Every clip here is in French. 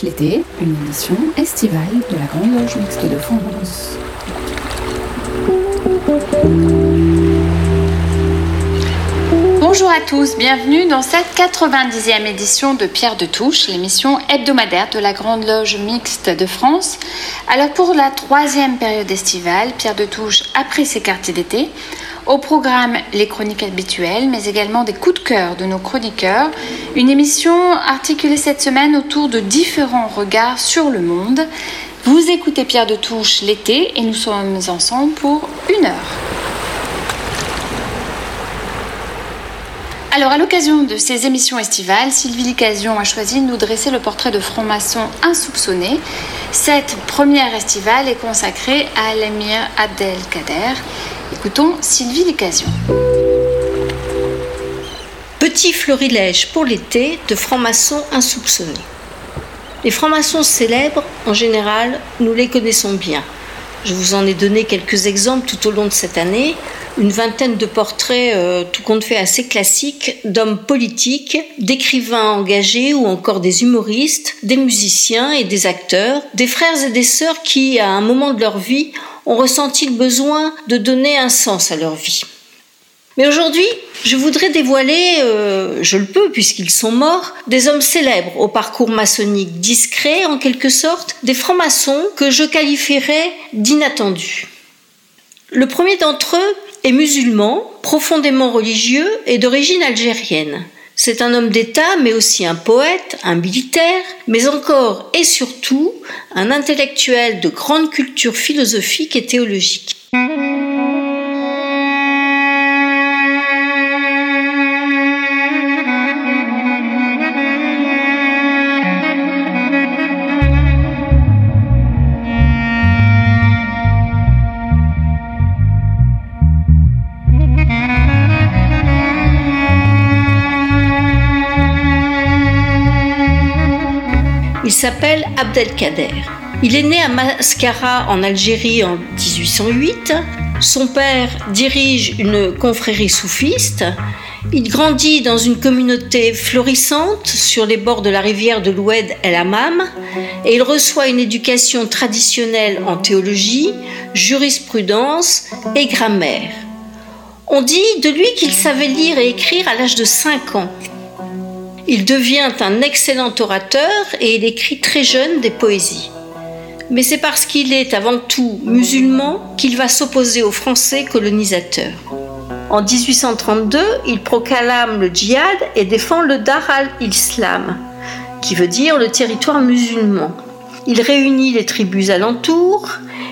l'été, une émission estivale de la Grande Loge Mixte de France. Bonjour à tous, bienvenue dans cette 90e édition de Pierre de Touche, l'émission hebdomadaire de la Grande Loge Mixte de France. Alors pour la troisième période estivale, Pierre de Touche a ses quartiers d'été. Au programme, les chroniques habituelles, mais également des coups de cœur de nos chroniqueurs. Une émission articulée cette semaine autour de différents regards sur le monde. Vous écoutez Pierre de Touche l'été et nous sommes ensemble pour une heure. Alors, à l'occasion de ces émissions estivales, Sylvie Licasion a choisi de nous dresser le portrait de franc-maçon insoupçonné. Cette première estivale est consacrée à l'émir Abdelkader. Écoutons Sylvie Licasion. Petit florilège pour l'été de francs-maçons insoupçonnés. Les francs-maçons célèbres, en général, nous les connaissons bien. Je vous en ai donné quelques exemples tout au long de cette année une vingtaine de portraits, euh, tout compte fait assez classiques, d'hommes politiques, d'écrivains engagés ou encore des humoristes, des musiciens et des acteurs, des frères et des sœurs qui, à un moment de leur vie, ont ressenti le besoin de donner un sens à leur vie. Mais aujourd'hui, je voudrais dévoiler, euh, je le peux puisqu'ils sont morts, des hommes célèbres au parcours maçonnique discret en quelque sorte, des francs-maçons que je qualifierais d'inattendus. Le premier d'entre eux est musulman, profondément religieux et d'origine algérienne. C'est un homme d'État, mais aussi un poète, un militaire, mais encore et surtout un intellectuel de grande culture philosophique et théologique. Il est né à Mascara en Algérie en 1808. Son père dirige une confrérie soufiste. Il grandit dans une communauté florissante sur les bords de la rivière de l'Oued El Hammam et il reçoit une éducation traditionnelle en théologie, jurisprudence et grammaire. On dit de lui qu'il savait lire et écrire à l'âge de 5 ans. Il devient un excellent orateur et il écrit très jeune des poésies. Mais c'est parce qu'il est avant tout musulman qu'il va s'opposer aux Français colonisateurs. En 1832, il proclame le djihad et défend le Dar al-Islam, qui veut dire le territoire musulman. Il réunit les tribus alentours,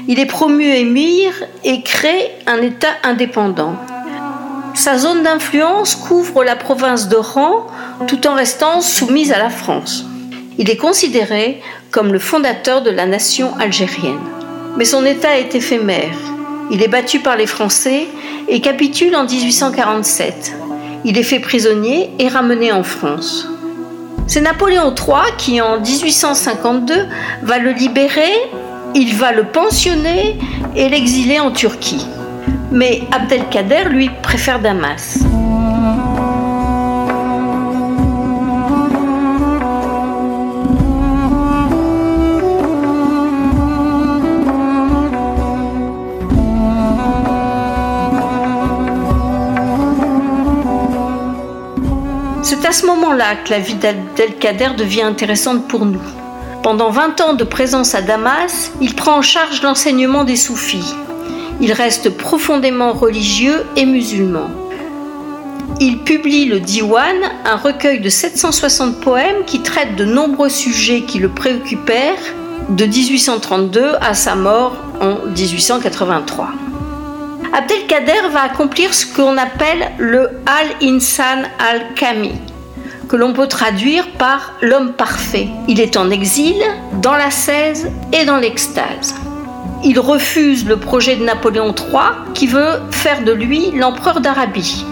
il est promu émir et crée un État indépendant. Sa zone d'influence couvre la province d'Oran tout en restant soumise à la France. Il est considéré comme le fondateur de la nation algérienne. Mais son état est éphémère. Il est battu par les Français et capitule en 1847. Il est fait prisonnier et ramené en France. C'est Napoléon III qui, en 1852, va le libérer, il va le pensionner et l'exiler en Turquie. Mais Abdelkader, lui, préfère Damas. C'est à ce moment-là que la vie d'Abdelkader devient intéressante pour nous. Pendant 20 ans de présence à Damas, il prend en charge l'enseignement des soufis. Il reste profondément religieux et musulman. Il publie le Diwan, un recueil de 760 poèmes qui traite de nombreux sujets qui le préoccupèrent de 1832 à sa mort en 1883. Abdelkader va accomplir ce qu'on appelle le Al-Insan al-Kami, que l'on peut traduire par l'homme parfait. Il est en exil, dans la 16 et dans l'extase il refuse le projet de Napoléon III qui veut faire de lui l'empereur d'Arabie.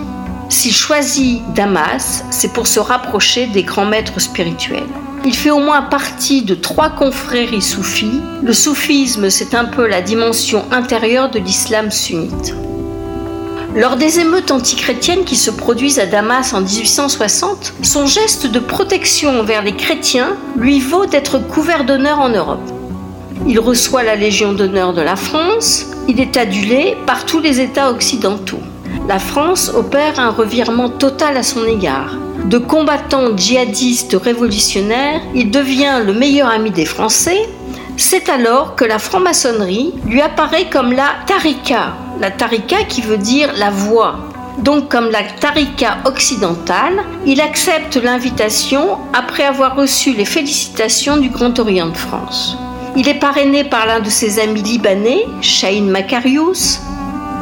S'il choisit Damas, c'est pour se rapprocher des grands maîtres spirituels. Il fait au moins partie de trois confréries soufis. Le soufisme, c'est un peu la dimension intérieure de l'islam sunnite. Lors des émeutes antichrétiennes qui se produisent à Damas en 1860, son geste de protection envers les chrétiens lui vaut d'être couvert d'honneur en Europe. Il reçoit la Légion d'honneur de la France, il est adulé par tous les États occidentaux. La France opère un revirement total à son égard. De combattant djihadiste révolutionnaire, il devient le meilleur ami des Français. C'est alors que la franc-maçonnerie lui apparaît comme la tarika, la tarika qui veut dire la voix. Donc comme la tarika occidentale, il accepte l'invitation après avoir reçu les félicitations du Grand Orient de France. Il est parrainé par l'un de ses amis libanais, Shahin Makarious.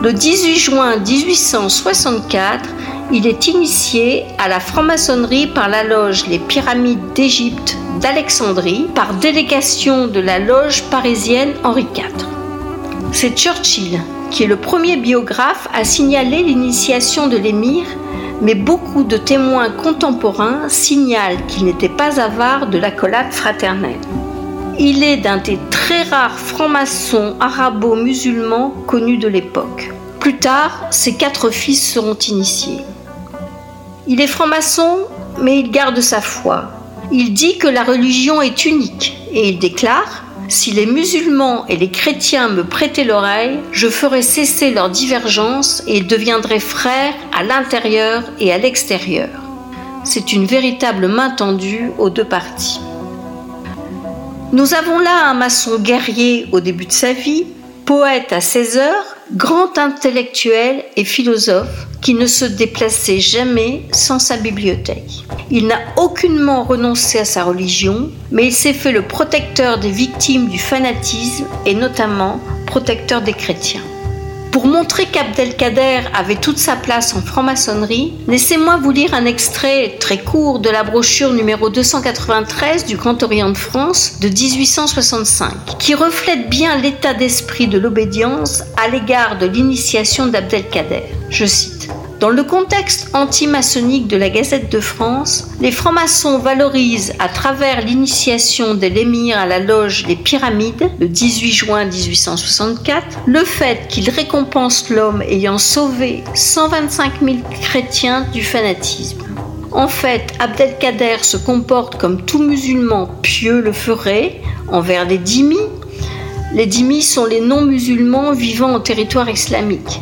Le 18 juin 1864, il est initié à la franc-maçonnerie par la loge Les Pyramides d'Égypte d'Alexandrie par délégation de la loge parisienne Henri IV. C'est Churchill qui est le premier biographe à signaler l'initiation de l'émir, mais beaucoup de témoins contemporains signalent qu'il n'était pas avare de l'accolade fraternelle. Il est d'un des très rares francs-maçons arabo-musulmans connus de l'époque. Plus tard, ses quatre fils seront initiés. Il est franc-maçon, mais il garde sa foi. Il dit que la religion est unique et il déclare si les musulmans et les chrétiens me prêtaient l'oreille, je ferais cesser leurs divergences et deviendraient frères à l'intérieur et à l'extérieur. C'est une véritable main tendue aux deux parties. Nous avons là un maçon guerrier au début de sa vie, poète à 16 heures, grand intellectuel et philosophe qui ne se déplaçait jamais sans sa bibliothèque. Il n'a aucunement renoncé à sa religion, mais il s'est fait le protecteur des victimes du fanatisme et notamment protecteur des chrétiens. Pour montrer qu'Abdelkader avait toute sa place en franc-maçonnerie, laissez-moi vous lire un extrait très court de la brochure numéro 293 du Grand Orient de France de 1865, qui reflète bien l'état d'esprit de l'obédience à l'égard de l'initiation d'Abdelkader. Je cite dans le contexte anti-maçonnique de la Gazette de France, les francs-maçons valorisent à travers l'initiation de l'émir à la loge Les Pyramides, le 18 juin 1864, le fait qu'ils récompensent l'homme ayant sauvé 125 000 chrétiens du fanatisme. En fait, Abdelkader se comporte comme tout musulman pieux le ferait envers les dhimmis. Les dhimmis sont les non-musulmans vivant en territoire islamique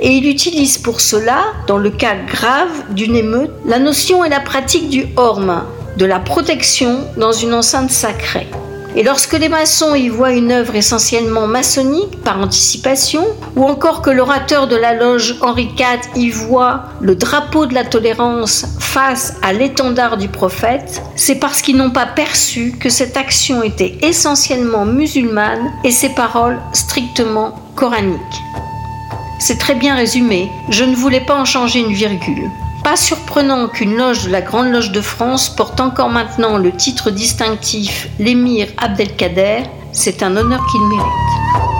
et il utilise pour cela, dans le cas grave d'une émeute, la notion et la pratique du horme, de la protection dans une enceinte sacrée. Et lorsque les maçons y voient une œuvre essentiellement maçonnique par anticipation, ou encore que l'orateur de la loge Henri IV y voit le drapeau de la tolérance face à l'étendard du prophète, c'est parce qu'ils n'ont pas perçu que cette action était essentiellement musulmane et ses paroles strictement coraniques. C'est très bien résumé, je ne voulais pas en changer une virgule. Pas surprenant qu'une loge de la Grande Loge de France porte encore maintenant le titre distinctif l'émir Abdelkader, c'est un honneur qu'il mérite.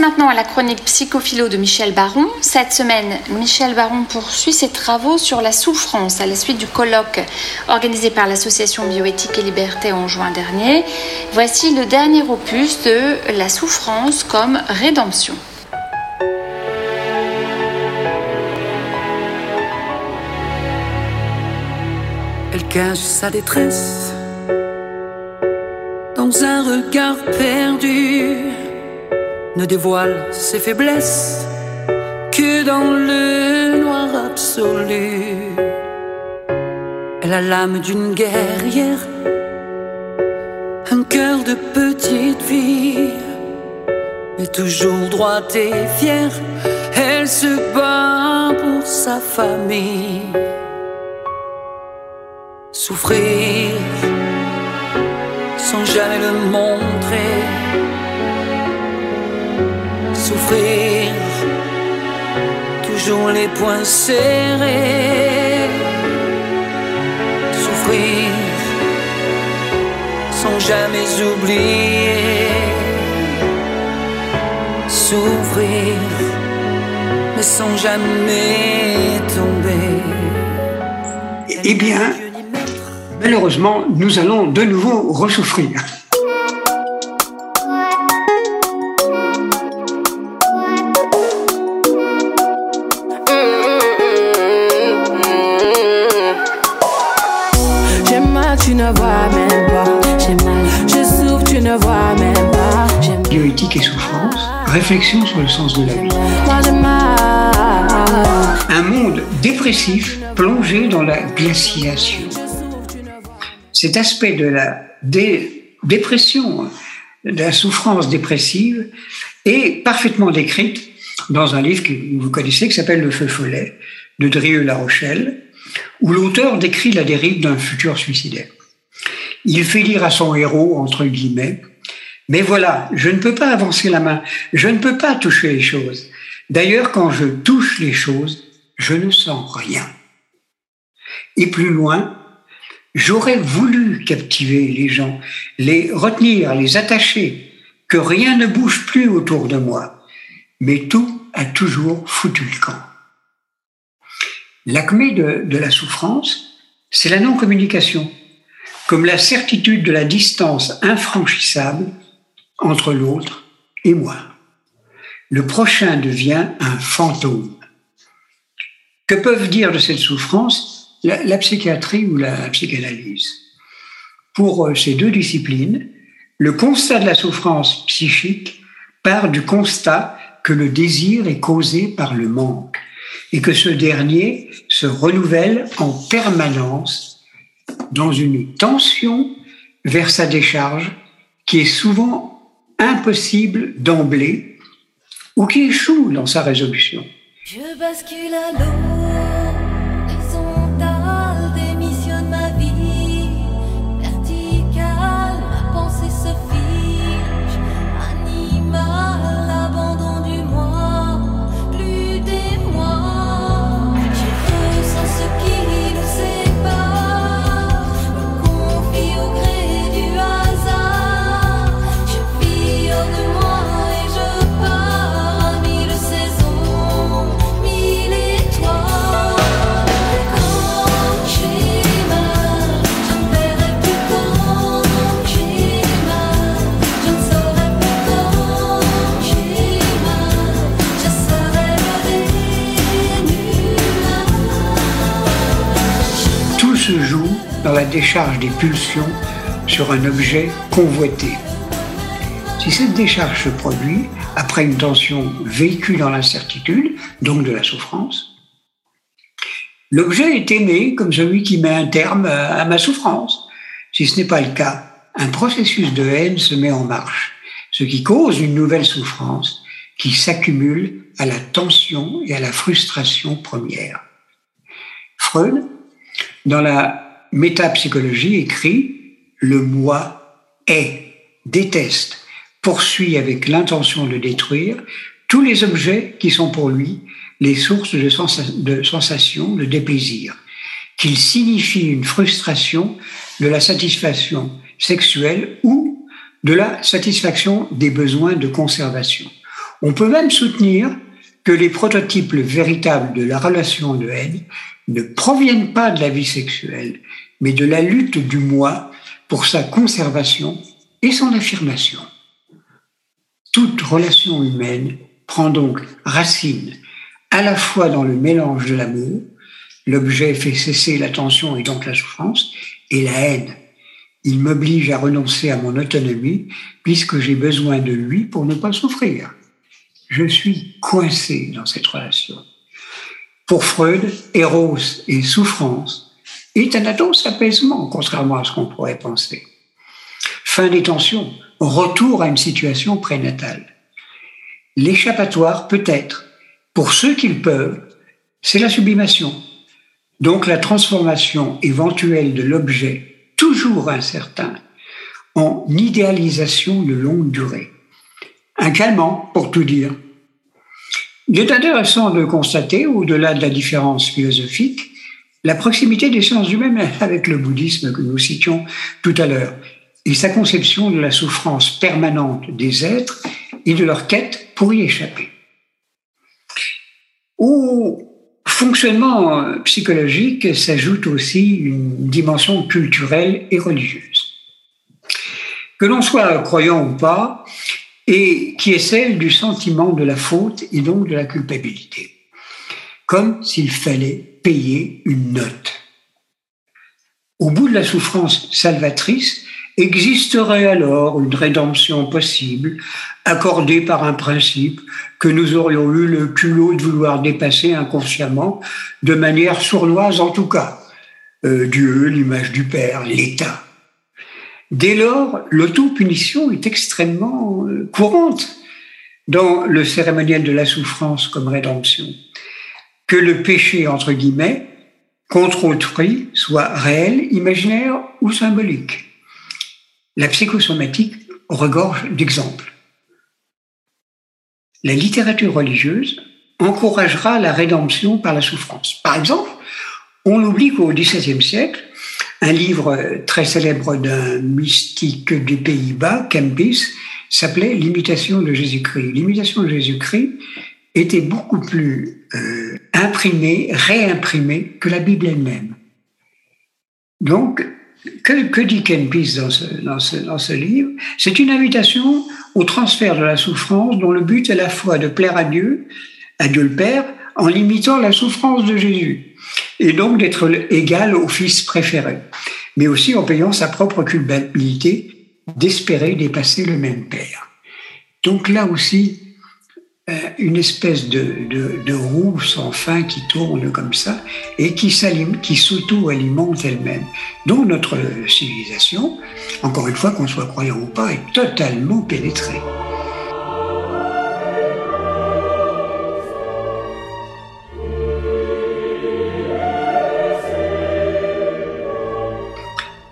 Maintenant à la chronique psychophilo de Michel Baron. Cette semaine, Michel Baron poursuit ses travaux sur la souffrance à la suite du colloque organisé par l'association Bioéthique et Liberté en juin dernier. Voici le dernier opus de La souffrance comme rédemption. Elle cache sa détresse dans un regard perdu ne dévoile ses faiblesses que dans le noir absolu. Elle a l'âme d'une guerrière, un cœur de petite fille, mais toujours droite et fière. Elle se bat pour sa famille. Souffrir sans jamais le montrer. Souffrir, toujours les poings serrés. Souffrir sans jamais oublier. Souffrir, mais sans jamais tomber. Eh bien, malheureusement, nous allons de nouveau ressouffrir. Et souffrance, réflexion sur le sens de la vie. Un monde dépressif plongé dans la glaciation. Cet aspect de la dé- dépression, de la souffrance dépressive, est parfaitement décrite dans un livre que vous connaissez qui s'appelle Le Feu Follet de Drieux-La Rochelle, où l'auteur décrit la dérive d'un futur suicidaire. Il fait lire à son héros, entre guillemets, mais voilà, je ne peux pas avancer la main, je ne peux pas toucher les choses. D'ailleurs, quand je touche les choses, je ne sens rien. Et plus loin, j'aurais voulu captiver les gens, les retenir, les attacher, que rien ne bouge plus autour de moi, mais tout a toujours foutu le camp. L'acmé de, de la souffrance, c'est la non-communication, comme la certitude de la distance infranchissable entre l'autre et moi. Le prochain devient un fantôme. Que peuvent dire de cette souffrance la, psychiatrie ou la psychanalyse? Pour euh, ces deux disciplines, le constat de la souffrance psychique part du constat que le désir est causé par le manque et que ce dernier se renouvelle en permanence dans une tension vers sa décharge qui est souvent impossible d'emblée ou qui échoue dans sa résolution. Décharge des pulsions sur un objet convoité. Si cette décharge se produit après une tension vécue dans l'incertitude, donc de la souffrance, l'objet est aimé comme celui qui met un terme à ma souffrance. Si ce n'est pas le cas, un processus de haine se met en marche, ce qui cause une nouvelle souffrance qui s'accumule à la tension et à la frustration première. Freud, dans la métapsychologie, écrit Le moi est, déteste, poursuit avec l'intention de détruire tous les objets qui sont pour lui les sources de, sensa- de sensations, de déplaisir, qu'ils signifient une frustration de la satisfaction sexuelle ou de la satisfaction des besoins de conservation. On peut même soutenir que les prototypes véritables de la relation de haine ne proviennent pas de la vie sexuelle, mais de la lutte du moi pour sa conservation et son affirmation. Toute relation humaine prend donc racine à la fois dans le mélange de l'amour, l'objet fait cesser la tension et donc la souffrance, et la haine. Il m'oblige à renoncer à mon autonomie puisque j'ai besoin de lui pour ne pas souffrir. Je suis coincé dans cette relation. Pour Freud, Eros et souffrance est un atos apaisement, contrairement à ce qu'on pourrait penser. Fin des tensions, retour à une situation prénatale. L'échappatoire peut être, pour ceux qui le peuvent, c'est la sublimation. Donc la transformation éventuelle de l'objet, toujours incertain, en idéalisation de longue durée. Un calmant, pour tout dire. Il est intéressant de constater, au-delà de la différence philosophique, la proximité des sciences humaines avec le bouddhisme que nous citions tout à l'heure, et sa conception de la souffrance permanente des êtres et de leur quête pour y échapper. Au fonctionnement psychologique s'ajoute aussi une dimension culturelle et religieuse. Que l'on soit croyant ou pas, et qui est celle du sentiment de la faute et donc de la culpabilité, comme s'il fallait payer une note. Au bout de la souffrance salvatrice, existerait alors une rédemption possible, accordée par un principe que nous aurions eu le culot de vouloir dépasser inconsciemment, de manière sournoise en tout cas. Euh, Dieu, l'image du Père, l'État. Dès lors, l'autopunition est extrêmement euh, courante dans le cérémoniel de la souffrance comme rédemption. Que le péché, entre guillemets, contre autrui soit réel, imaginaire ou symbolique la psychosomatique regorge d'exemples. La littérature religieuse encouragera la rédemption par la souffrance. Par exemple, on oublie qu'au XVIIe siècle, un livre très célèbre d'un mystique des Pays-Bas, Kempis, s'appelait L'imitation de Jésus-Christ. L'imitation de Jésus-Christ était beaucoup plus euh, imprimée, réimprimée que la Bible elle-même. Donc, que, dit Ken Peace dans ce, livre? C'est une invitation au transfert de la souffrance dont le but est à la fois de plaire à Dieu, à Dieu le Père, en limitant la souffrance de Jésus, et donc d'être égal au Fils préféré, mais aussi en payant sa propre culpabilité d'espérer dépasser le même Père. Donc là aussi, euh, une espèce de, roue sans fin qui tourne comme ça et qui qui s'auto-alimente elle-même, dont notre civilisation, encore une fois qu'on soit croyant ou pas, est totalement pénétrée.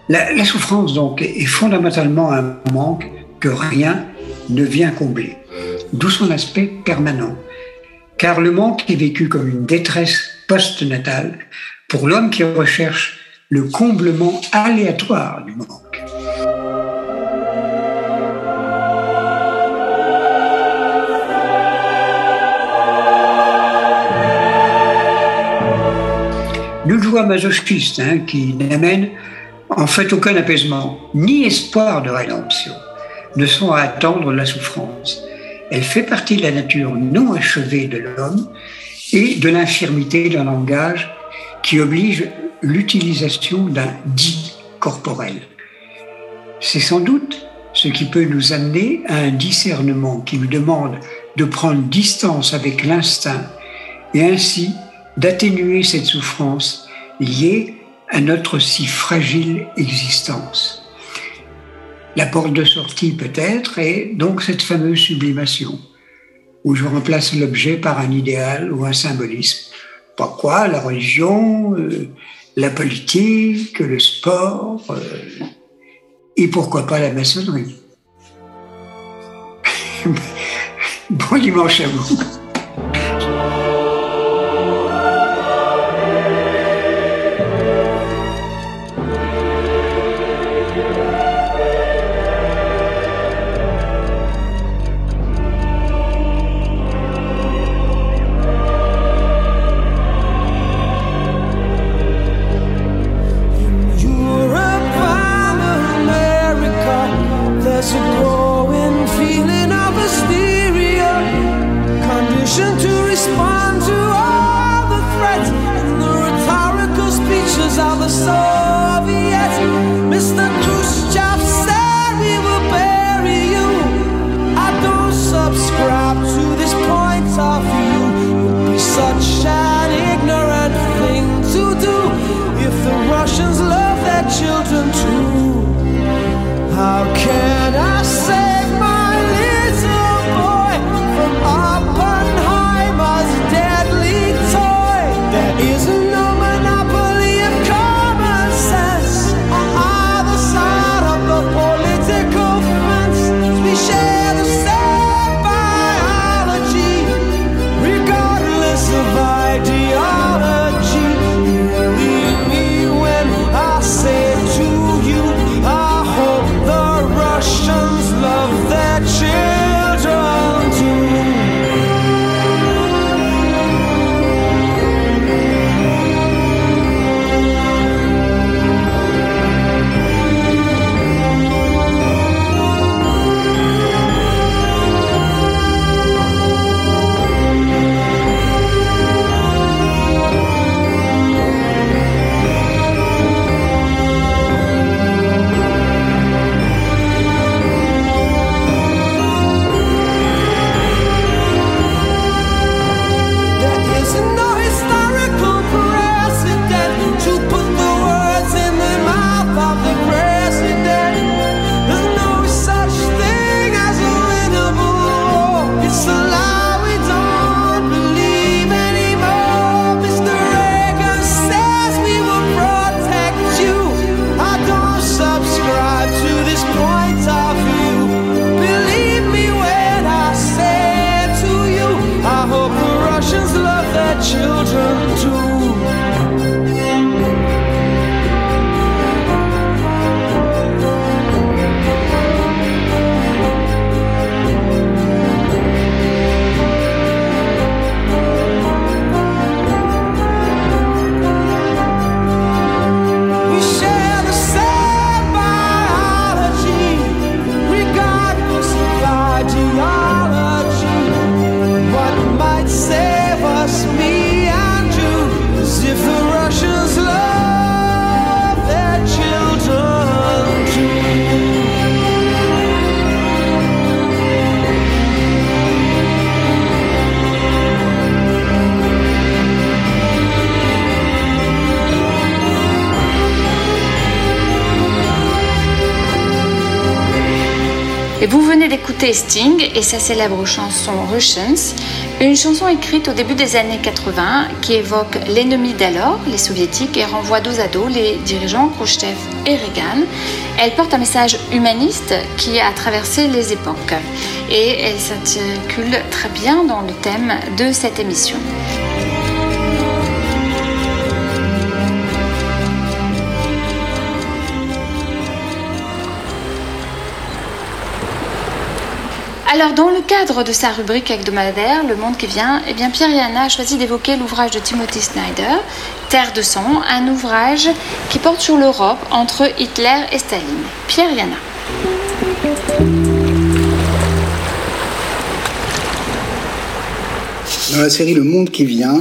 La, souffrance, donc, est fondamentalement un manque que rien ne vient combler d'où son aspect permanent. Car le manque est vécu comme une détresse post-natale pour l'homme qui recherche le comblement aléatoire du manque. Nous joie masochiste hein, qui n'amène en fait aucun apaisement, ni espoir de rédemption, ne sont à attendre la souffrance. Elle fait partie de la nature non achevée de l'homme et de l'infirmité d'un langage qui oblige l'utilisation d'un dit corporel. C'est sans doute ce qui peut nous amener à un discernement qui nous demande de prendre distance avec l'instinct et ainsi d'atténuer cette souffrance liée à notre si fragile existence. La porte de sortie peut-être est donc cette fameuse sublimation, où je remplace l'objet par un idéal ou un symbolisme. Pourquoi la religion, euh, la politique, le sport, euh, et pourquoi pas la maçonnerie? bon dimanche à vous. Et vous venez d'écouter Sting et sa célèbre chanson Russians, une chanson écrite au début des années 80 qui évoque l'ennemi d'alors, les soviétiques, et renvoie dos à dos les dirigeants Khrushchev et Reagan. Elle porte un message humaniste qui a traversé les époques et elle s'articule très bien dans le thème de cette émission. Alors, dans le cadre de sa rubrique hebdomadaire, Le Monde qui vient, eh Pierre Yana a choisi d'évoquer l'ouvrage de Timothy Snyder, Terre de sang, un ouvrage qui porte sur l'Europe entre Hitler et Staline. Pierre Yana. Dans la série Le Monde qui vient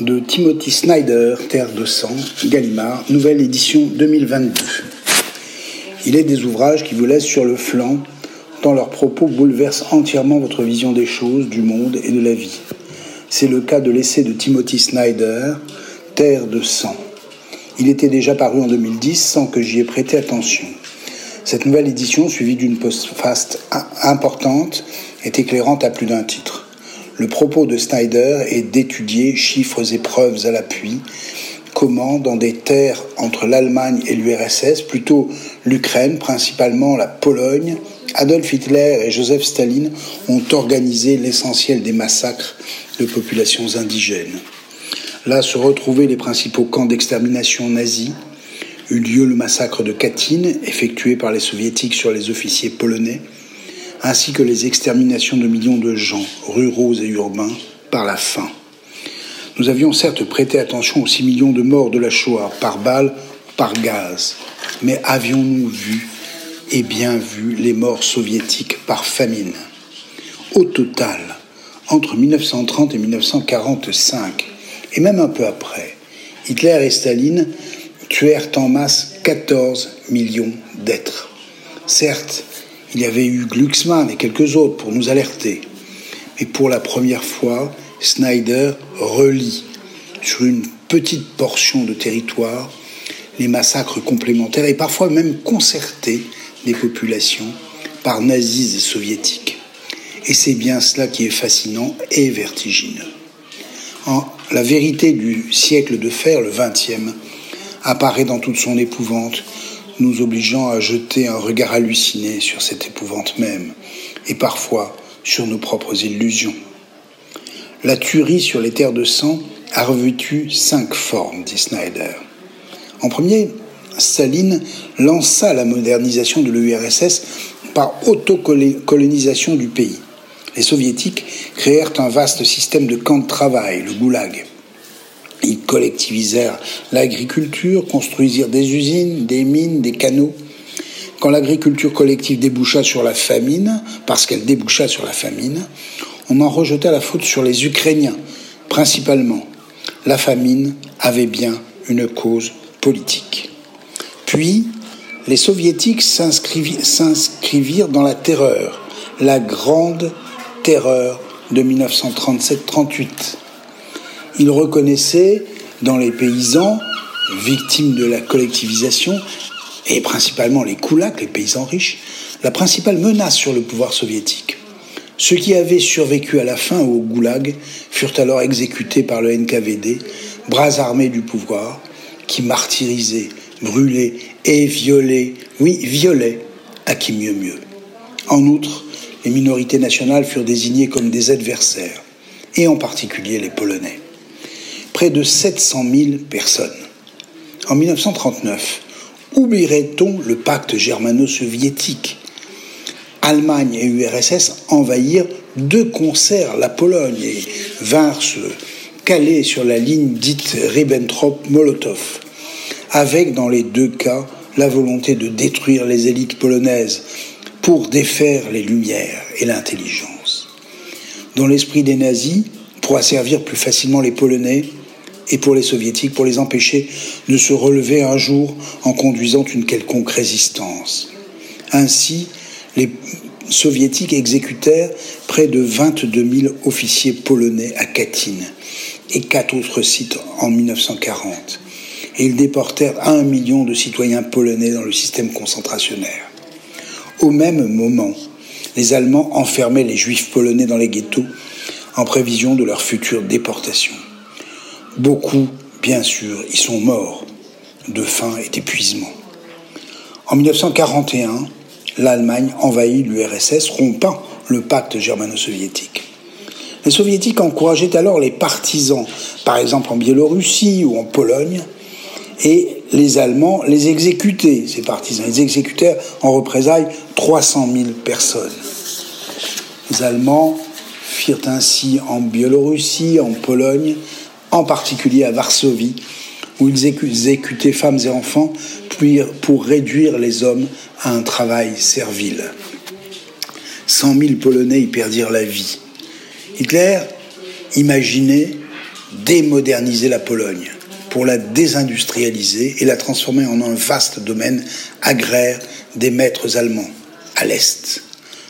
de Timothy Snyder, Terre de sang, Gallimard, nouvelle édition 2022. Il est des ouvrages qui vous laissent sur le flanc tant leurs propos bouleversent entièrement votre vision des choses, du monde et de la vie. C'est le cas de l'essai de Timothy Snyder, Terre de sang. Il était déjà paru en 2010 sans que j'y ai prêté attention. Cette nouvelle édition, suivie d'une post-fast importante, est éclairante à plus d'un titre. Le propos de Snyder est d'étudier, chiffres et preuves à l'appui, comment, dans des terres entre l'Allemagne et l'URSS, plutôt l'Ukraine, principalement la Pologne, Adolf Hitler et Joseph Staline ont organisé l'essentiel des massacres de populations indigènes. Là se retrouvaient les principaux camps d'extermination nazis, eut lieu le massacre de Katyn, effectué par les soviétiques sur les officiers polonais, ainsi que les exterminations de millions de gens, ruraux et urbains, par la faim. Nous avions certes prêté attention aux 6 millions de morts de la Shoah, par balle, par gaz, mais avions-nous vu et bien vu les morts soviétiques par famine Au total, entre 1930 et 1945, et même un peu après, Hitler et Staline tuèrent en masse 14 millions d'êtres. Certes, il y avait eu Glucksmann et quelques autres pour nous alerter, mais pour la première fois, Snyder relie sur une petite portion de territoire les massacres complémentaires et parfois même concertés des populations par nazis et soviétiques. Et c'est bien cela qui est fascinant et vertigineux. En, la vérité du siècle de fer, le XXe, apparaît dans toute son épouvante, nous obligeant à jeter un regard halluciné sur cette épouvante même, et parfois sur nos propres illusions. La tuerie sur les terres de sang a revêtu cinq formes, dit Snyder. En premier, Staline lança la modernisation de l'URSS par autocolonisation du pays. Les soviétiques créèrent un vaste système de camps de travail, le goulag. Ils collectivisèrent l'agriculture, construisirent des usines, des mines, des canaux. Quand l'agriculture collective déboucha sur la famine, parce qu'elle déboucha sur la famine, on en rejeta la faute sur les Ukrainiens, principalement. La famine avait bien une cause politique. Puis, les soviétiques s'inscrivirent dans la terreur, la grande terreur de 1937-38. Ils reconnaissaient dans les paysans, victimes de la collectivisation, et principalement les koulaks, les paysans riches, la principale menace sur le pouvoir soviétique. Ceux qui avaient survécu à la faim ou au goulag furent alors exécutés par le NKVD, bras armés du pouvoir, qui martyrisait, brûlait et violait, oui, violait, à qui mieux mieux. En outre, les minorités nationales furent désignées comme des adversaires, et en particulier les Polonais. Près de 700 000 personnes. En 1939, oublierait-on le pacte germano-soviétique? Allemagne et URSS envahirent de concert la Pologne et vinrent se caler sur la ligne dite Ribbentrop-Molotov, avec dans les deux cas la volonté de détruire les élites polonaises pour défaire les lumières et l'intelligence. Dans l'esprit des nazis, pour asservir plus facilement les Polonais et pour les soviétiques, pour les empêcher de se relever un jour en conduisant une quelconque résistance. Ainsi, les soviétiques exécutèrent près de 22 000 officiers polonais à Katyn et quatre autres sites en 1940. Et ils déportèrent un million de citoyens polonais dans le système concentrationnaire. Au même moment, les Allemands enfermaient les Juifs polonais dans les ghettos en prévision de leur future déportation. Beaucoup, bien sûr, y sont morts de faim et d'épuisement. En 1941, l'Allemagne envahit l'URSS, rompant le pacte germano-soviétique. Les soviétiques encourageaient alors les partisans, par exemple en Biélorussie ou en Pologne, et les Allemands les exécutaient, ces partisans. Ils exécutèrent en représailles 300 000 personnes. Les Allemands firent ainsi en Biélorussie, en Pologne, en particulier à Varsovie, où ils exécutaient femmes et enfants pour réduire les hommes à un travail servile. 100 000 Polonais y perdirent la vie. Hitler imaginait démoderniser la Pologne pour la désindustrialiser et la transformer en un vaste domaine agraire des maîtres allemands à l'Est.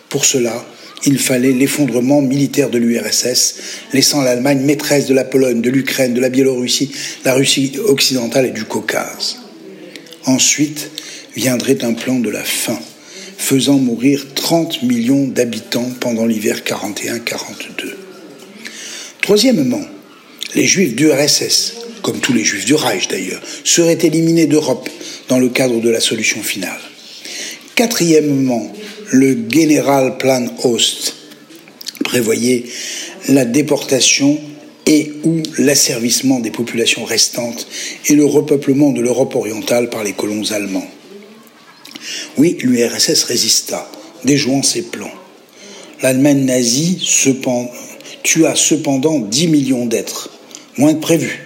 Pour cela, il fallait l'effondrement militaire de l'URSS, laissant l'Allemagne maîtresse de la Pologne, de l'Ukraine, de la Biélorussie, la Russie occidentale et du Caucase. Ensuite viendrait un plan de la faim, faisant mourir 30 millions d'habitants pendant l'hiver 41-42. Troisièmement, les juifs du RSS, comme tous les juifs du Reich d'ailleurs, seraient éliminés d'Europe dans le cadre de la solution finale. Quatrièmement, le General Plan Ost prévoyait la déportation et ou l'asservissement des populations restantes et le repeuplement de l'Europe orientale par les colons allemands. Oui, l'URSS résista, déjouant ses plans. L'Allemagne nazie tua cependant 10 millions d'êtres, moins que prévu.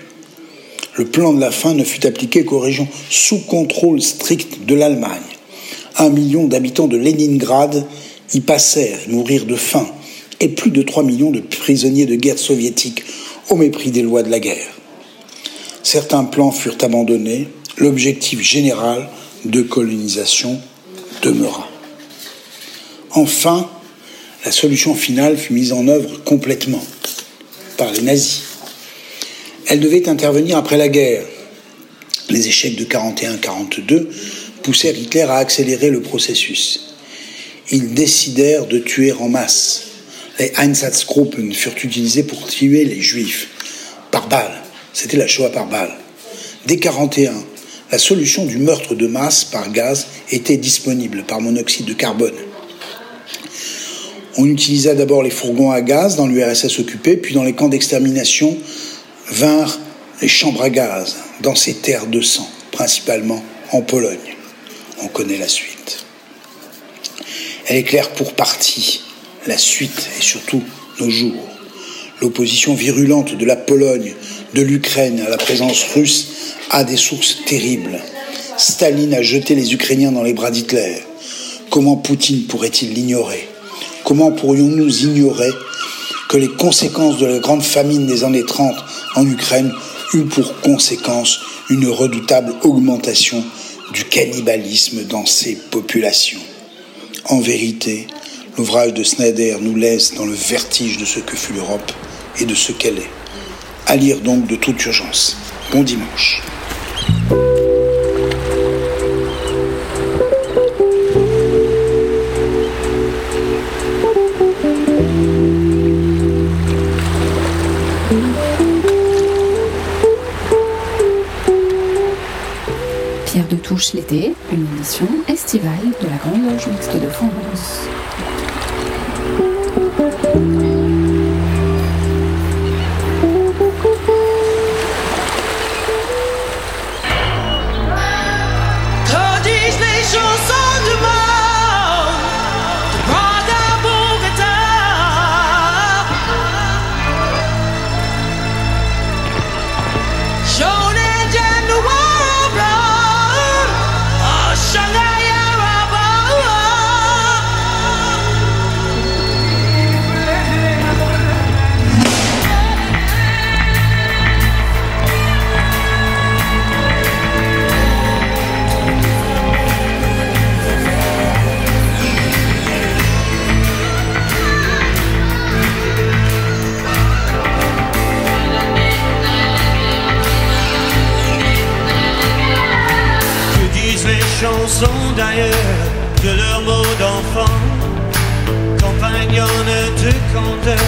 Le plan de la faim ne fut appliqué qu'aux régions sous contrôle strict de l'Allemagne. Un million d'habitants de Leningrad y passèrent, mourirent de faim, et plus de 3 millions de prisonniers de guerre soviétiques au mépris des lois de la guerre. Certains plans furent abandonnés, l'objectif général de colonisation demeura. Enfin, la solution finale fut mise en œuvre complètement par les nazis. Elle devait intervenir après la guerre. Les échecs de 41-42 poussèrent Hitler à accélérer le processus. Ils décidèrent de tuer en masse. Les Einsatzgruppen furent utilisés pour tuer les Juifs par balle. C'était la Shoah par balle. Dès 41, la solution du meurtre de masse par gaz était disponible par monoxyde de carbone. On utilisa d'abord les fourgons à gaz dans l'URSS occupée, puis dans les camps d'extermination vinrent les chambres à gaz dans ces terres de sang, principalement en Pologne. On connaît la suite. Elle éclaire pour partie la suite et surtout nos jours. L'opposition virulente de la Pologne, de l'Ukraine à la présence russe a des sources terribles. Staline a jeté les Ukrainiens dans les bras d'Hitler. Comment Poutine pourrait-il l'ignorer? Comment pourrions-nous ignorer que les conséquences de la grande famine des années 30 en Ukraine eurent pour conséquence une redoutable augmentation du cannibalisme dans ces populations En vérité, l'ouvrage de Snyder nous laisse dans le vertige de ce que fut l'Europe et de ce qu'elle est. À lire donc de toute urgence. Bon dimanche. L'été, une émission estivale de la Grande Loge Mixte de France. d'ailleurs de leurs mots d'enfant. Compagnonne de conteur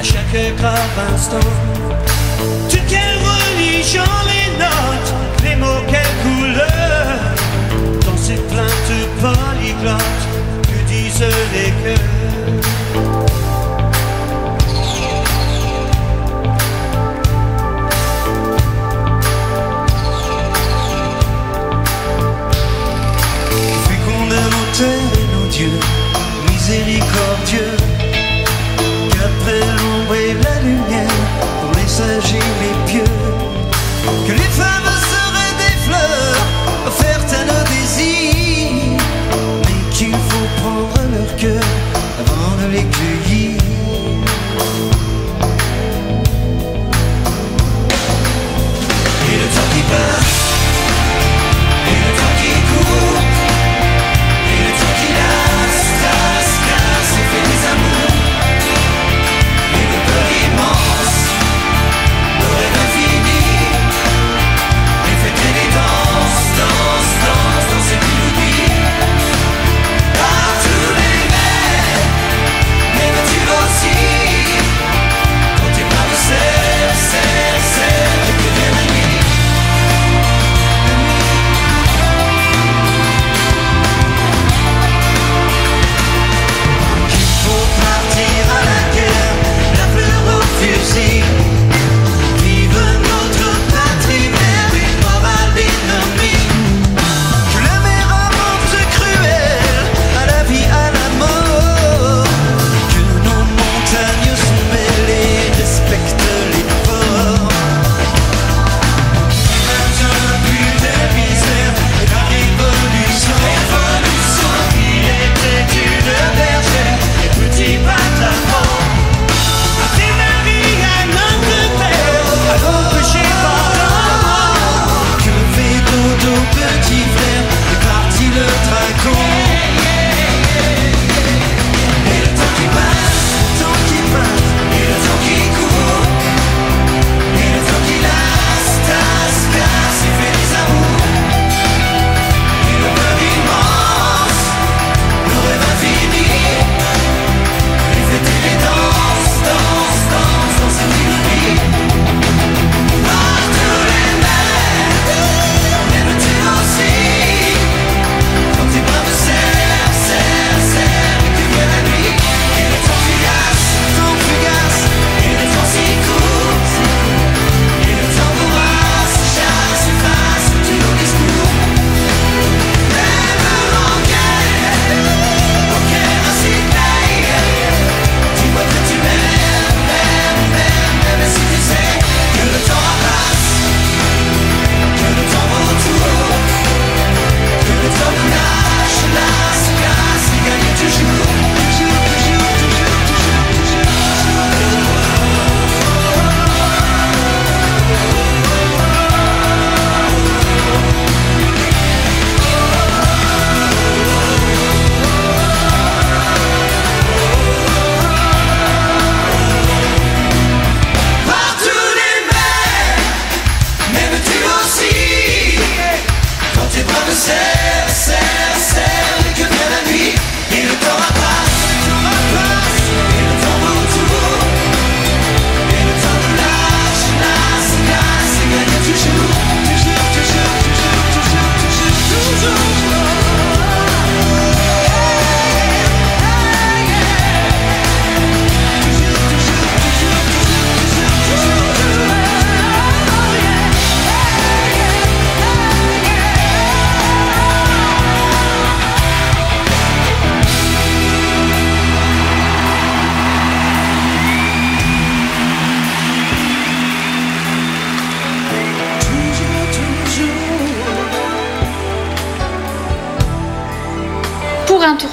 à chaque grave instant. Quelle religion j'ai les pieux.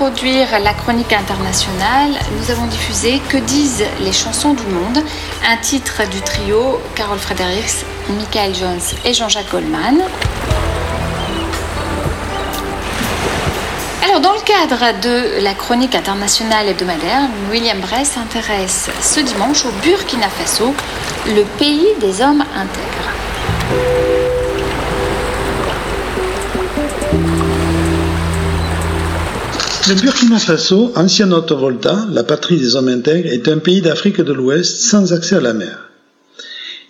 introduire la chronique internationale, nous avons diffusé Que disent les chansons du monde, un titre du trio Carole Fredericks, Michael Jones et Jean-Jacques Goldman. Alors, dans le cadre de la chronique internationale hebdomadaire, William Bray s'intéresse ce dimanche au Burkina Faso, le pays des hommes intègres. Le Burkina Faso, ancien Haute-Volta, la patrie des hommes intègres, est un pays d'Afrique de l'Ouest sans accès à la mer.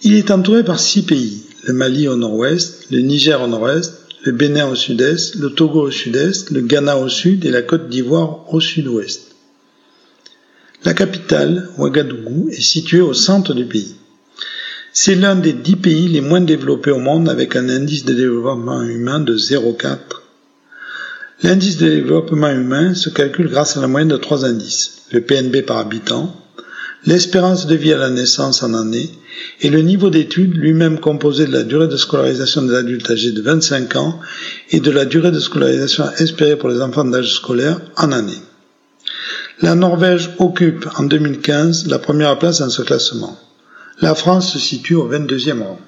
Il est entouré par six pays, le Mali au nord-ouest, le Niger au nord-est, le Bénin au sud-est, le Togo au sud-est, le Ghana au sud et la Côte d'Ivoire au sud-ouest. La capitale, Ouagadougou, est située au centre du pays. C'est l'un des dix pays les moins développés au monde avec un indice de développement humain de 0,4. L'indice de développement humain se calcule grâce à la moyenne de trois indices, le PNB par habitant, l'espérance de vie à la naissance en année et le niveau d'études lui-même composé de la durée de scolarisation des adultes âgés de 25 ans et de la durée de scolarisation espérée pour les enfants d'âge scolaire en année. La Norvège occupe en 2015 la première place dans ce classement. La France se situe au 22e rang.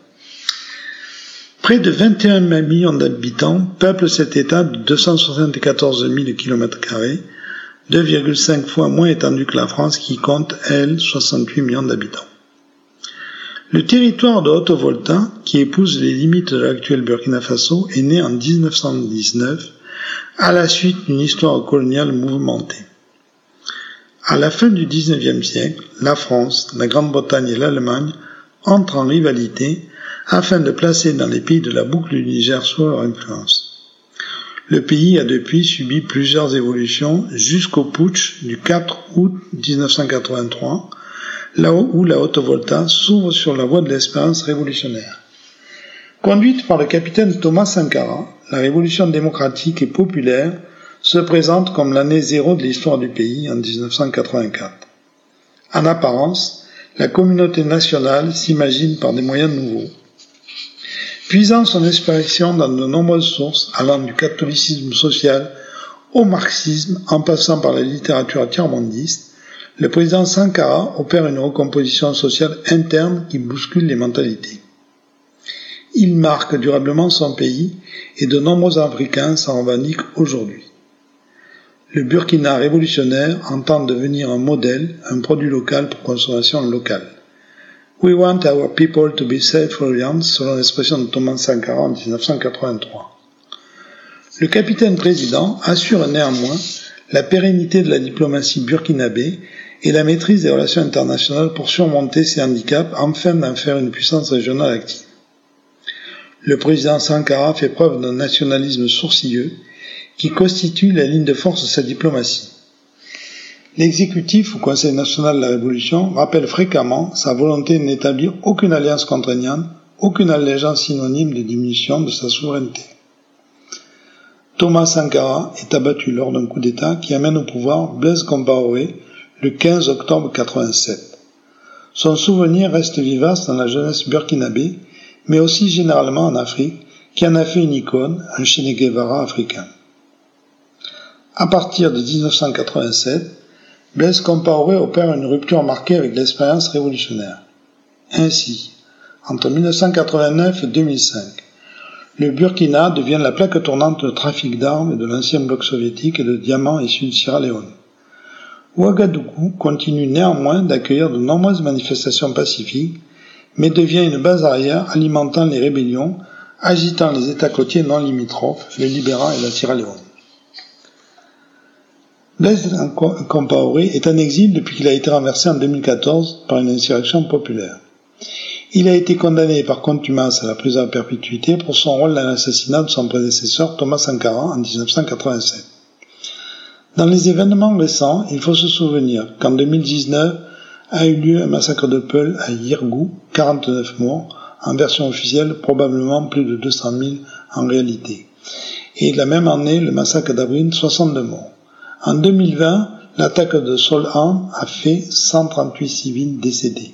Près de 21 millions d'habitants peuplent cet État de 274 000 km, 2,5 fois moins étendu que la France qui compte, elle, 68 millions d'habitants. Le territoire de Haute-Volta, qui épouse les limites de l'actuel Burkina Faso, est né en 1919 à la suite d'une histoire coloniale mouvementée. À la fin du XIXe siècle, la France, la Grande-Bretagne et l'Allemagne entrent en rivalité afin de placer dans les pays de la boucle du Niger sous leur influence. Le pays a depuis subi plusieurs évolutions jusqu'au putsch du 4 août 1983, là où la Haute-Volta s'ouvre sur la voie de l'espérance révolutionnaire. Conduite par le capitaine Thomas Sankara, la révolution démocratique et populaire se présente comme l'année zéro de l'histoire du pays en 1984. En apparence, la communauté nationale s'imagine par des moyens nouveaux. Puisant son inspiration dans de nombreuses sources allant du catholicisme social au marxisme en passant par la littérature tiers-mondiste, le président Sankara opère une recomposition sociale interne qui bouscule les mentalités. Il marque durablement son pays et de nombreux Africains s'en revendiquent aujourd'hui. Le Burkina révolutionnaire entend devenir un modèle, un produit local pour consommation locale. We want our people to be self-reliant, selon l'expression de Thomas Sankara en 1983. Le capitaine président assure néanmoins la pérennité de la diplomatie burkinabé et la maîtrise des relations internationales pour surmonter ces handicaps afin d'en faire une puissance régionale active. Le président Sankara fait preuve d'un nationalisme sourcilleux qui constitue la ligne de force de sa diplomatie. L'exécutif au Conseil national de la Révolution rappelle fréquemment sa volonté de n'établir aucune alliance contraignante, aucune allégeance synonyme de diminution de sa souveraineté. Thomas Sankara est abattu lors d'un coup d'État qui amène au pouvoir Blaise Compaoré le 15 octobre 87. Son souvenir reste vivace dans la jeunesse burkinabé, mais aussi généralement en Afrique, qui en a fait une icône, un Che Guevara africain. À partir de 1987, Blaise Compaoré opère une rupture marquée avec l'expérience révolutionnaire. Ainsi, entre 1989 et 2005, le Burkina devient la plaque tournante de trafic d'armes de l'ancien bloc soviétique et de diamants issus de Sierra Leone. Ouagadougou continue néanmoins d'accueillir de nombreuses manifestations pacifiques, mais devient une base arrière alimentant les rébellions, agitant les États côtiers non limitrophes, le Libéra et la Sierra Leone. Blaise Compaoré est en exil depuis qu'il a été renversé en 2014 par une insurrection populaire. Il a été condamné par contumace à la prison à perpétuité pour son rôle dans l'assassinat de son prédécesseur Thomas Sankara en 1987. Dans les événements récents, il faut se souvenir qu'en 2019 a eu lieu un massacre de Peul à Yirgou, 49 morts, en version officielle probablement plus de 200 000 en réalité. Et la même année, le massacre d'Abril, 62 morts. En 2020, l'attaque de Sol'an a fait 138 civils décédés.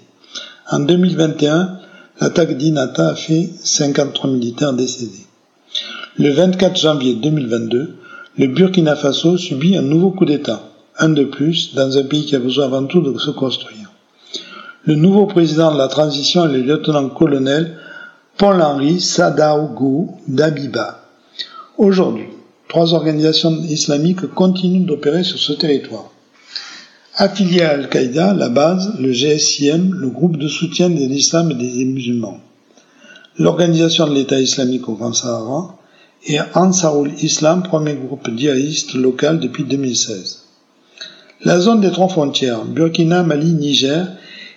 En 2021, l'attaque d'Inata a fait 53 militaires décédés. Le 24 janvier 2022, le Burkina Faso subit un nouveau coup d'État, un de plus, dans un pays qui a besoin avant tout de se construire. Le nouveau président de la transition est le lieutenant-colonel Paul-Henri Sadaogo Dabiba. Aujourd'hui, trois organisations islamiques continuent d'opérer sur ce territoire. Affilié à Al-Qaïda, la base, le GSIM, le groupe de soutien de l'islam et des musulmans. L'organisation de l'État islamique au Grand Sahara et Ansarul Islam, premier groupe djihadiste local depuis 2016. La zone des trois frontières, Burkina, Mali, Niger,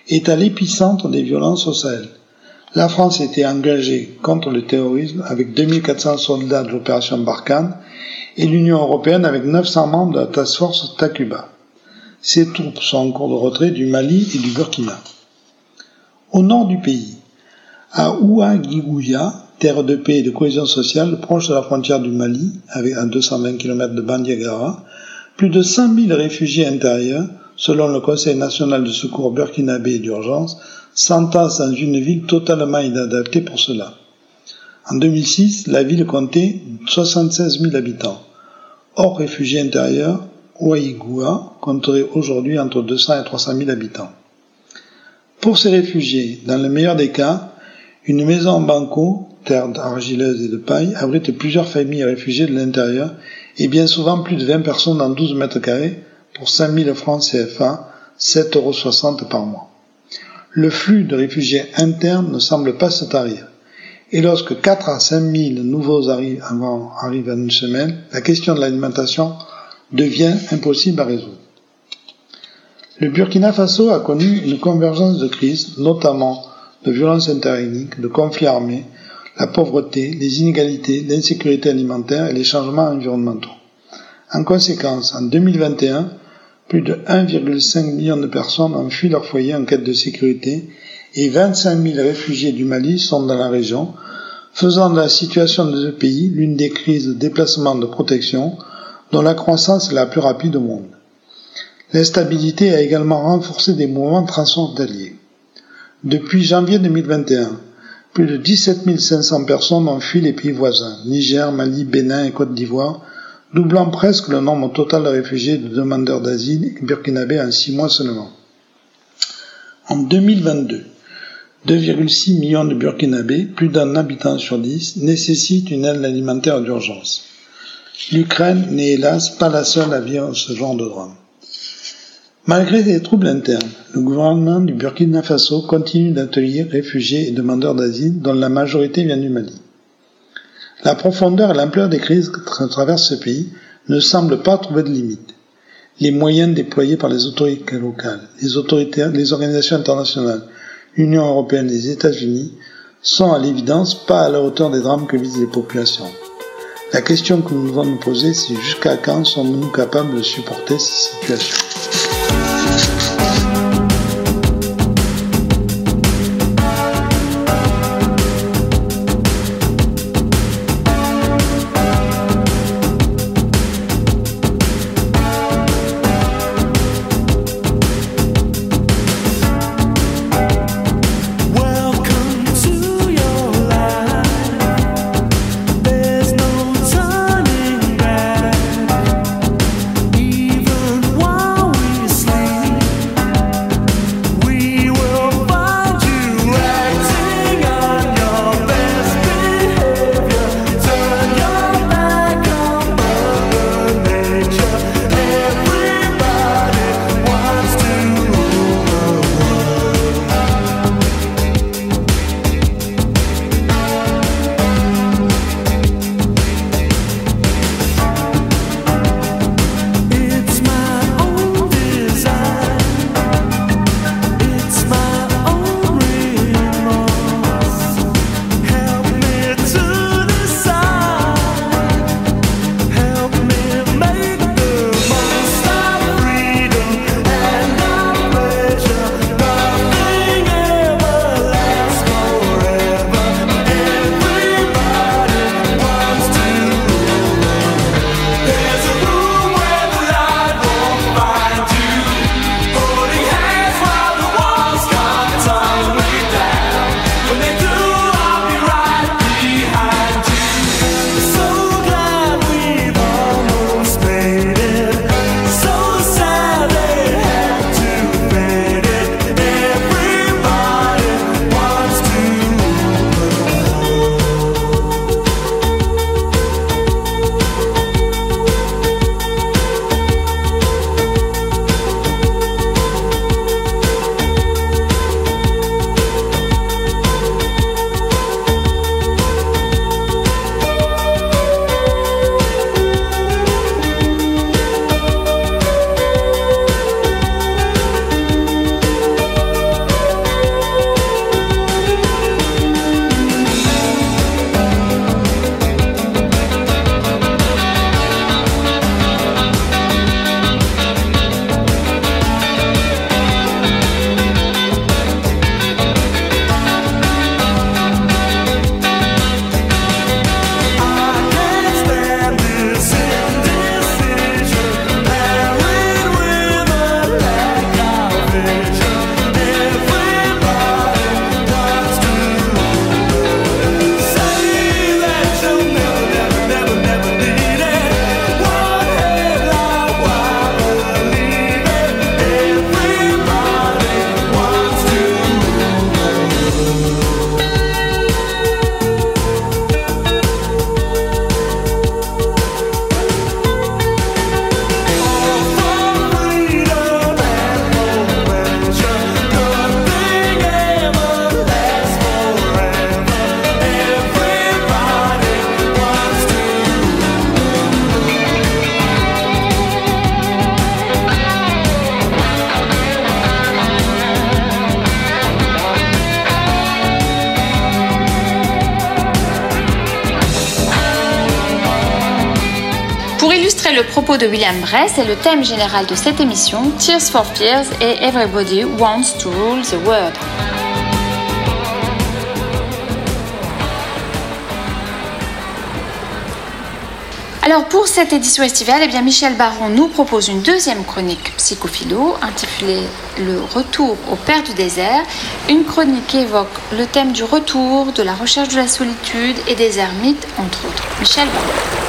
est à l'épicentre des violences au Sahel. La France était engagée contre le terrorisme avec 2400 soldats de l'opération Barkhane et l'Union européenne avec 900 membres de la task force Takuba. Ces troupes sont en cours de retrait du Mali et du Burkina. Au nord du pays, à Ouagigouya, terre de paix et de cohésion sociale proche de la frontière du Mali, avec à 220 km de Bandiagara, plus de 100 000 réfugiés intérieurs, selon le Conseil national de secours burkinabé d'urgence, s'entassent dans une ville totalement inadaptée pour cela. En 2006, la ville comptait 76 000 habitants. Hors réfugiés intérieurs, Ouaïgoua compterait aujourd'hui entre 200 et 300 000 habitants. Pour ces réfugiés, dans le meilleur des cas, une maison en banco, terre argileuse et de paille, abrite plusieurs familles réfugiées de l'intérieur et bien souvent plus de 20 personnes dans 12 mètres carrés pour 5 000 francs CFA, 7,60 euros par mois. Le flux de réfugiés internes ne semble pas se tarir. Et lorsque 4 à 5 000 nouveaux arrivent, arrivent en une semaine, la question de l'alimentation devient impossible à résoudre. Le Burkina Faso a connu une convergence de crises, notamment de violences interethniques, de conflits armés, la pauvreté, les inégalités, l'insécurité alimentaire et les changements environnementaux. En conséquence, en 2021, plus de 1,5 million de personnes ont fui leur foyer en quête de sécurité et 25 000 réfugiés du Mali sont dans la région, faisant de la situation de ce pays l'une des crises de déplacement de protection dont la croissance est la plus rapide au monde. L'instabilité a également renforcé des mouvements transfrontaliers. Depuis janvier 2021, plus de 17 500 personnes ont fui les pays voisins, Niger, Mali, Bénin et Côte d'Ivoire, doublant presque le nombre total de réfugiés et de demandeurs d'asile burkinabés en six mois seulement. En 2022, 2,6 millions de Burkinabés, plus d'un habitant sur dix, nécessitent une aide alimentaire d'urgence. L'Ukraine n'est hélas pas la seule à vivre ce genre de drame. Malgré les troubles internes, le gouvernement du Burkina Faso continue d'accueillir réfugiés et demandeurs d'asile dont la majorité vient du Mali. La profondeur et l'ampleur des crises que traverse ce pays ne semblent pas trouver de limite. Les moyens déployés par les autorités locales, les autorités, les organisations internationales, l'Union européenne et les États-Unis sont à l'évidence pas à la hauteur des drames que visent les populations. La question que nous devons nous poser, c'est jusqu'à quand sommes-nous capables de supporter ces situations? Le propos de William Bress et le thème général de cette émission, Tears for Fears et Everybody Wants to Rule the World. Alors pour cette édition estivale, eh bien Michel Baron nous propose une deuxième chronique psychophilo intitulée Le retour au Père du désert, une chronique qui évoque le thème du retour, de la recherche de la solitude et des ermites entre autres. Michel Baron.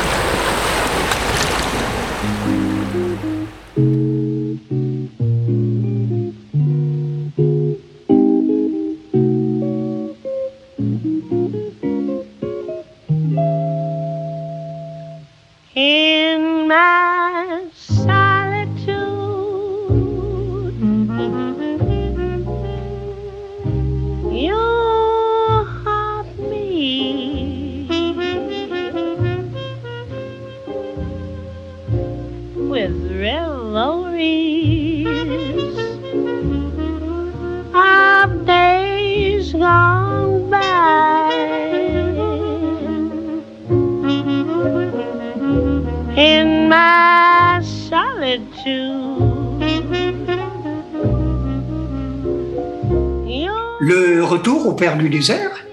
Désert.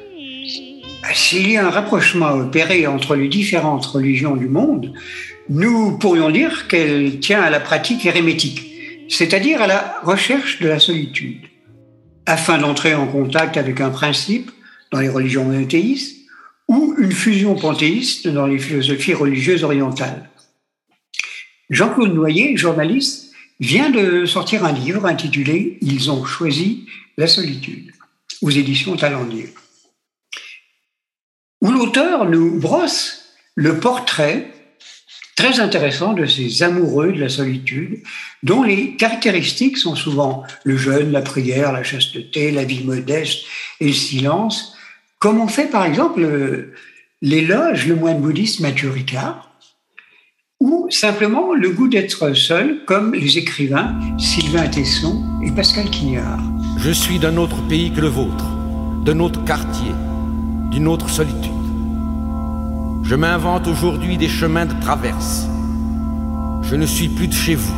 S'il y a un rapprochement à opérer entre les différentes religions du monde, nous pourrions dire qu'elle tient à la pratique érémétique, c'est-à-dire à la recherche de la solitude, afin d'entrer en contact avec un principe dans les religions monothéistes ou une fusion panthéiste dans les philosophies religieuses orientales. Jean-Claude Noyer, journaliste, vient de sortir un livre intitulé Ils ont choisi la solitude aux éditions Talendier, où l'auteur nous brosse le portrait très intéressant de ces amoureux de la solitude, dont les caractéristiques sont souvent le jeûne, la prière, la chasteté, la vie modeste et le silence, comme on fait par exemple l'éloge, le moine bouddhiste Mathieu Ricard, ou simplement le goût d'être seul, comme les écrivains Sylvain Tesson et Pascal Quignard. Je suis d'un autre pays que le vôtre, d'un autre quartier, d'une autre solitude. Je m'invente aujourd'hui des chemins de traverse. Je ne suis plus de chez vous.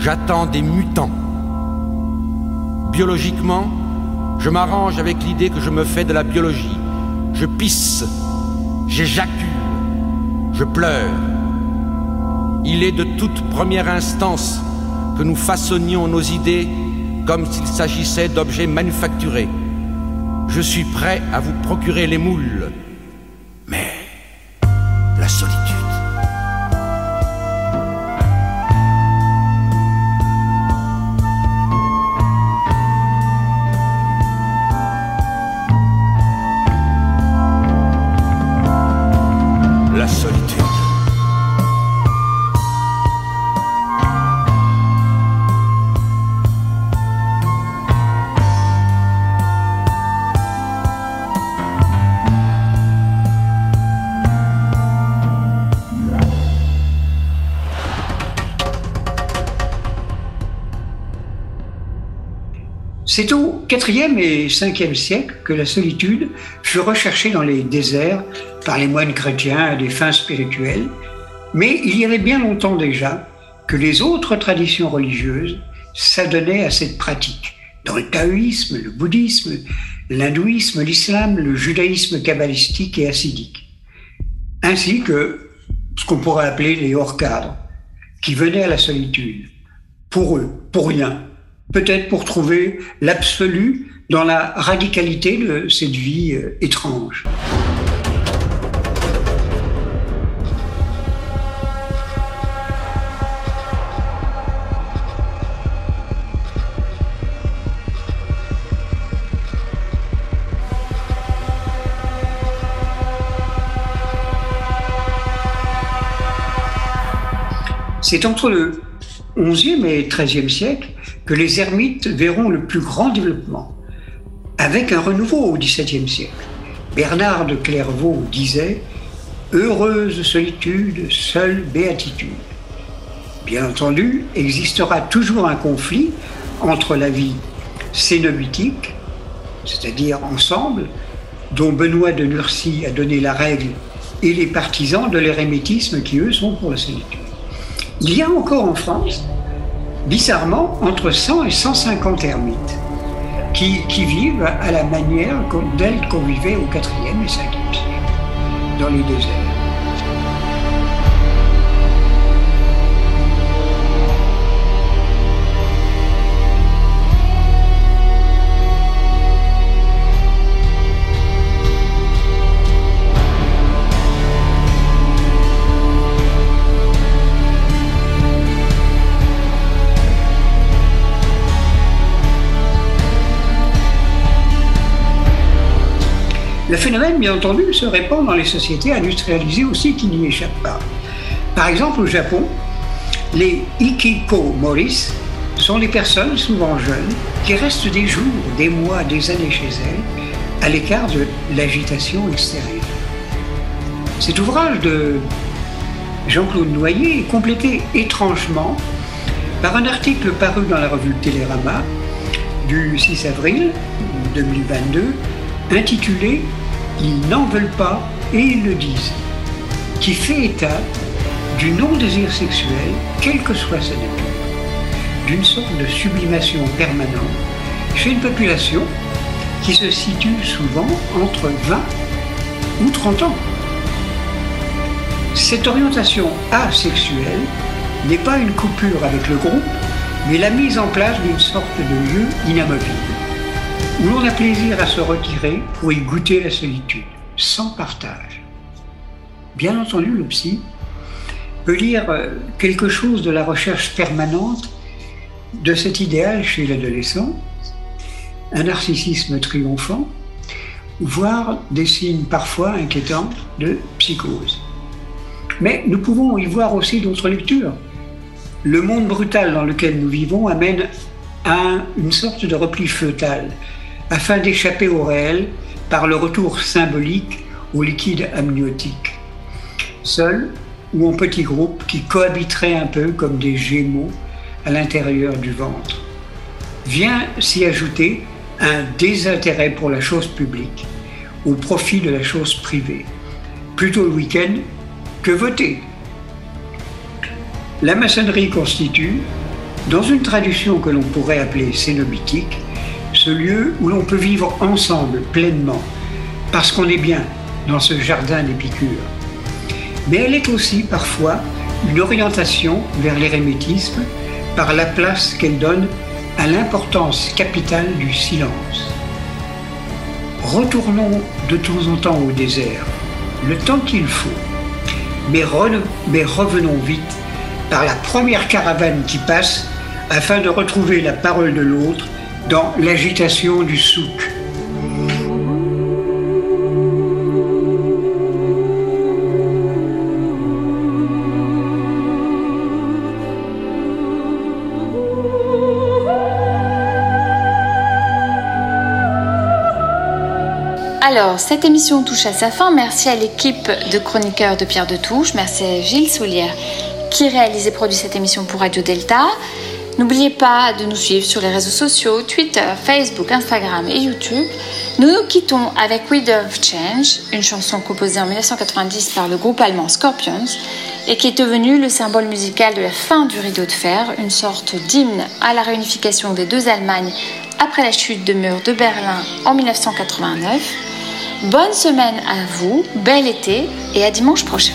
J'attends des mutants. Biologiquement, je m'arrange avec l'idée que je me fais de la biologie. Je pisse, j'éjacule, je pleure. Il est de toute première instance que nous façonnions nos idées comme s'il s'agissait d'objets manufacturés. Je suis prêt à vous procurer les moules. C'est au IVe et Ve siècle que la solitude fut recherchée dans les déserts par les moines chrétiens à des fins spirituelles, mais il y avait bien longtemps déjà que les autres traditions religieuses s'adonnaient à cette pratique. Dans le taoïsme, le bouddhisme, l'hindouisme, l'islam, le judaïsme kabbalistique et hassidique, ainsi que ce qu'on pourrait appeler les hors-cadres, qui venaient à la solitude, pour eux, pour rien, peut-être pour trouver l'absolu dans la radicalité de cette vie euh, étrange. C'est entre le XIe et XIIIe siècle que les ermites verront le plus grand développement, avec un renouveau au XVIIe siècle. Bernard de Clairvaux disait Heureuse solitude, seule béatitude. Bien entendu, existera toujours un conflit entre la vie cénobitique, c'est-à-dire ensemble, dont Benoît de Nursie a donné la règle et les partisans de l'érémitisme qui, eux, sont pour la solitude. Il y a encore en France, bizarrement, entre 100 et 150 ermites qui, vivent à la manière d'elles qu'on vivait au 4e et 5e siècle, dans les déserts. Phénomène, bien entendu, se répand dans les sociétés industrialisées aussi qui n'y échappent pas. Par exemple, au Japon, les ikikomoris sont les personnes, souvent jeunes, qui restent des jours, des mois, des années chez elles, à l'écart de l'agitation extérieure. Cet ouvrage de Jean-Claude Noyer est complété étrangement par un article paru dans la revue Télérama du 6 avril 2022 intitulé Ils n'en veulent pas et ils le disent, qui fait état du non-désir sexuel, quelle que soit sa nature, d'une sorte de sublimation permanente chez une population qui se situe souvent entre 20 ou 30 ans. Cette orientation asexuelle n'est pas une coupure avec le groupe, mais la mise en place d'une sorte de lieu inamovible où l'on a plaisir à se retirer pour y goûter la solitude, sans partage. Bien entendu, le psy peut lire euh, quelque chose de la recherche permanente de cet idéal chez l'adolescent, un narcissisme triomphant, voire des signes parfois inquiétants de psychose. Mais nous pouvons y voir aussi d'autres lectures. Le monde brutal dans lequel nous vivons amène à une sorte de repli fœtal, afin d'échapper au réel par le retour symbolique au liquide amniotique. Seul ou en petits groupes qui cohabiteraient un peu comme des gémeaux à l'intérieur du ventre. Vient s'y ajouter un désintérêt pour la chose publique au profit de la chose privée. Plutôt le week-end que voter. La maçonnerie constitue, dans une tradition que l'on pourrait appeler cénobitique, ce lieu où l'on peut vivre ensemble pleinement, parce qu'on est bien dans ce jardin d'Épicure. Mais elle est aussi parfois une orientation vers l'érémétisme par la place qu'elle donne à l'importance capitale du silence. Retournons de temps en temps au désert, le temps qu'il faut, mais revenons vite par la première caravane qui passe afin de retrouver la parole de l'autre dans l'agitation du souk. Alors, cette émission touche à sa fin. Merci à l'équipe de chroniqueurs de Pierre de Touche. Merci à Gilles Soulière qui réalise et produit cette émission pour Radio Delta. N'oubliez pas de nous suivre sur les réseaux sociaux, Twitter, Facebook, Instagram et YouTube. Nous nous quittons avec We of Change, une chanson composée en 1990 par le groupe allemand Scorpions et qui est devenue le symbole musical de la fin du rideau de fer, une sorte d'hymne à la réunification des deux Allemagnes après la chute de mur de Berlin en 1989. Bonne semaine à vous, bel été et à dimanche prochain.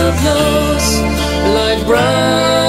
of those, like brown.